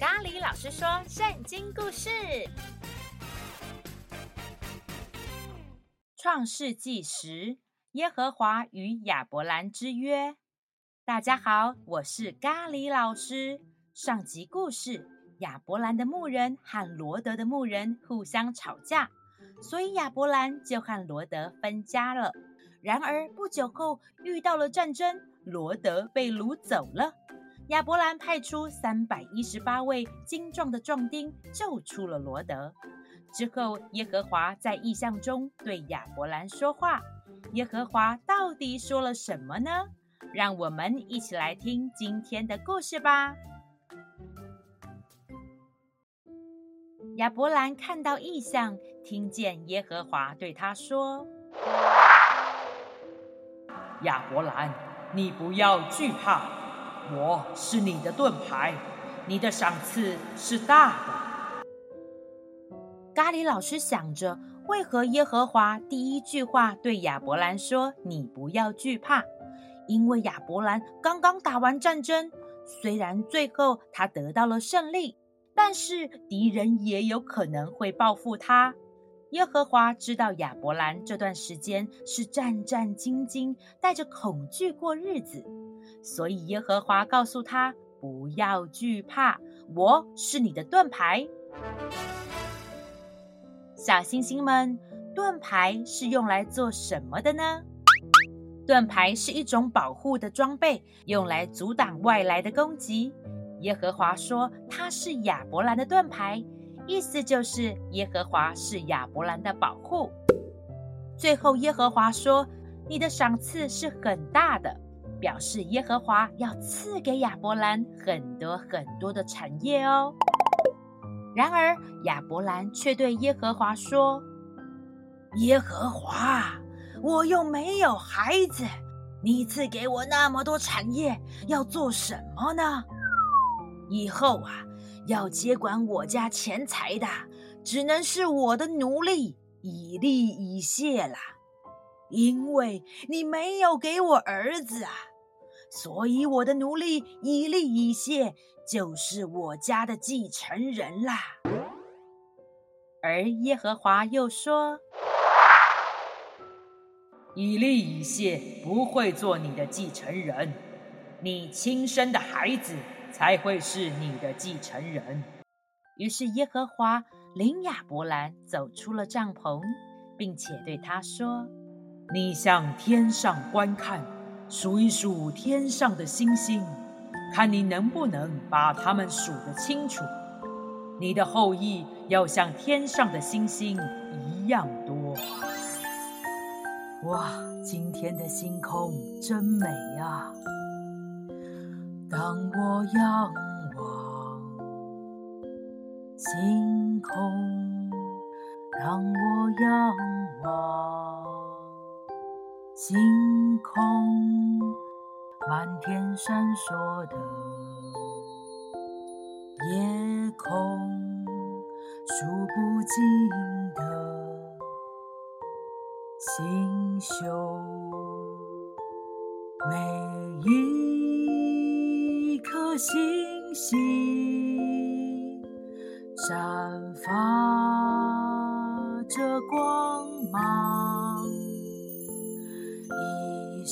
咖喱老师说圣经故事，《创世纪时》耶和华与亚伯兰之约。大家好，我是咖喱老师。上集故事，亚伯兰的牧人和罗德的牧人互相吵架，所以亚伯兰就和罗德分家了。然而不久后遇到了战争，罗德被掳走了。亚伯兰派出三百一十八位精壮的壮丁救出了罗德。之后，耶和华在异象中对亚伯兰说话。耶和华到底说了什么呢？让我们一起来听今天的故事吧。亚伯兰看到异象，听见耶和华对他说：“亚伯兰，你不要惧怕。”我是你的盾牌，你的赏赐是大的。咖喱老师想着，为何耶和华第一句话对亚伯兰说“你不要惧怕”？因为亚伯兰刚刚打完战争，虽然最后他得到了胜利，但是敌人也有可能会报复他。耶和华知道亚伯兰这段时间是战战兢兢，带着恐惧过日子。所以耶和华告诉他：“不要惧怕，我是你的盾牌。”小星星们，盾牌是用来做什么的呢？盾牌是一种保护的装备，用来阻挡外来的攻击。耶和华说：“他是亚伯兰的盾牌”，意思就是耶和华是亚伯兰的保护。最后，耶和华说：“你的赏赐是很大的。”表示耶和华要赐给亚伯兰很多很多的产业哦。然而亚伯兰却对耶和华说：“耶和华，我又没有孩子，你赐给我那么多产业，要做什么呢？以后啊，要接管我家钱财的，只能是我的奴隶以利以谢了，因为你没有给我儿子啊。”所以，我的奴隶以利以谢就是我家的继承人啦。而耶和华又说：“以利以谢不会做你的继承人，你亲生的孩子才会是你的继承人。”于是，耶和华领亚伯兰走出了帐篷，并且对他说：“你向天上观看。”数一数天上的星星，看你能不能把它们数得清楚。你的后裔要像天上的星星一样多。哇，今天的星空真美啊！当我仰望星空，当我仰望。星空，满天闪烁的夜空，数不尽的星宿，每一颗星星绽放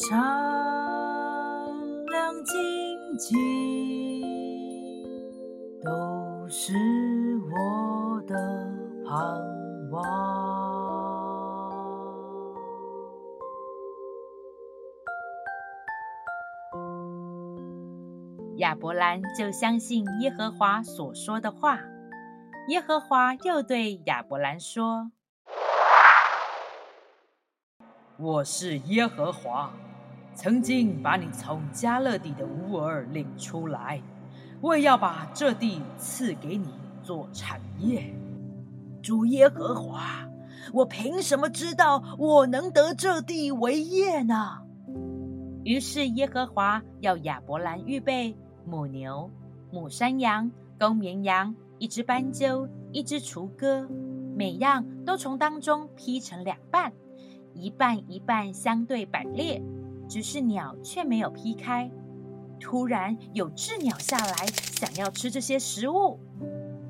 闪亮晶晶，都是我的盼望。亚伯兰就相信耶和华所说的话。耶和华又对亚伯兰说：“我是耶和华。”曾经把你从迦勒底的乌尔领出来，我也要把这地赐给你做产业。主耶和华，我凭什么知道我能得这地为业呢？于是耶和华要亚伯兰预备母牛、母山羊、公绵羊、一只斑鸠、一只雏鸽，每样都从当中劈成两半，一半一半相对摆列。只是鸟却没有劈开。突然有雉鸟下来，想要吃这些食物。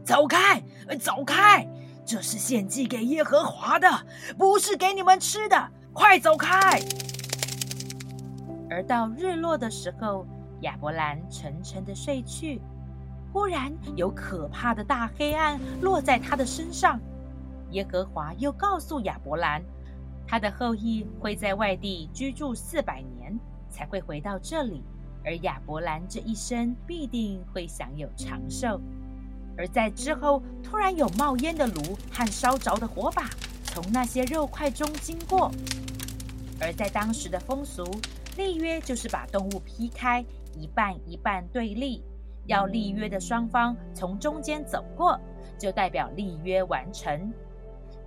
走开，走开！这是献祭给耶和华的，不是给你们吃的。快走开！而到日落的时候，亚伯兰沉沉的睡去。忽然有可怕的大黑暗落在他的身上。耶和华又告诉亚伯兰，他的后裔会在外地居住四百年，才会回到这里。而亚伯兰这一生必定会享有长寿。而在之后，突然有冒烟的炉和烧着的火把从那些肉块中经过。而在当时的风俗，立约就是把动物劈开，一半一半对立，要立约的双方从中间走过，就代表立约完成。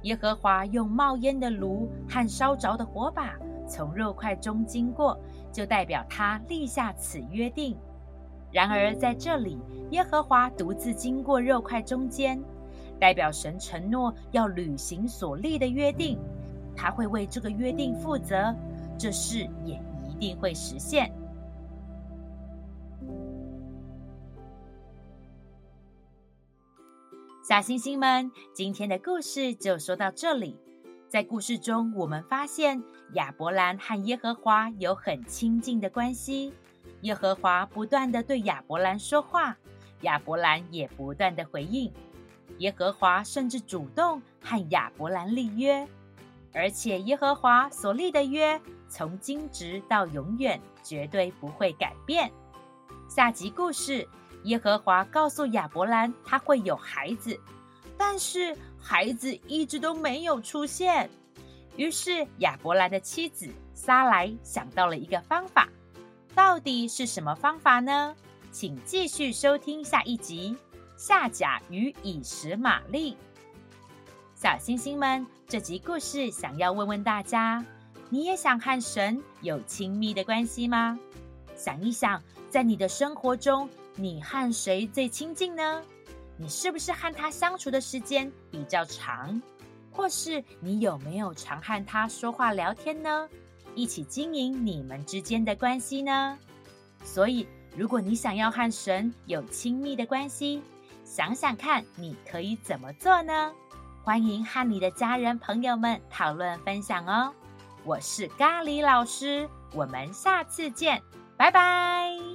耶和华用冒烟的炉和烧着的火把从肉块中经过，就代表他立下此约定。然而，在这里，耶和华独自经过肉块中间，代表神承诺要履行所立的约定，他会为这个约定负责，这事也一定会实现。小星星们，今天的故事就说到这里。在故事中，我们发现亚伯兰和耶和华有很亲近的关系。耶和华不断地对亚伯兰说话，亚伯兰也不断地回应。耶和华甚至主动和亚伯兰立约，而且耶和华所立的约从今直到永远，绝对不会改变。下集故事，耶和华告诉亚伯兰他会有孩子，但是孩子一直都没有出现。于是亚伯兰的妻子撒莱想到了一个方法。到底是什么方法呢？请继续收听下一集《夏甲与以实玛利》。小星星们，这集故事想要问问大家：你也想和神有亲密的关系吗？想一想，在你的生活中，你和谁最亲近呢？你是不是和他相处的时间比较长？或是你有没有常和他说话聊天呢？一起经营你们之间的关系呢？所以，如果你想要和神有亲密的关系，想想看，你可以怎么做呢？欢迎和你的家人朋友们讨论分享哦。我是咖喱老师，我们下次见，拜拜。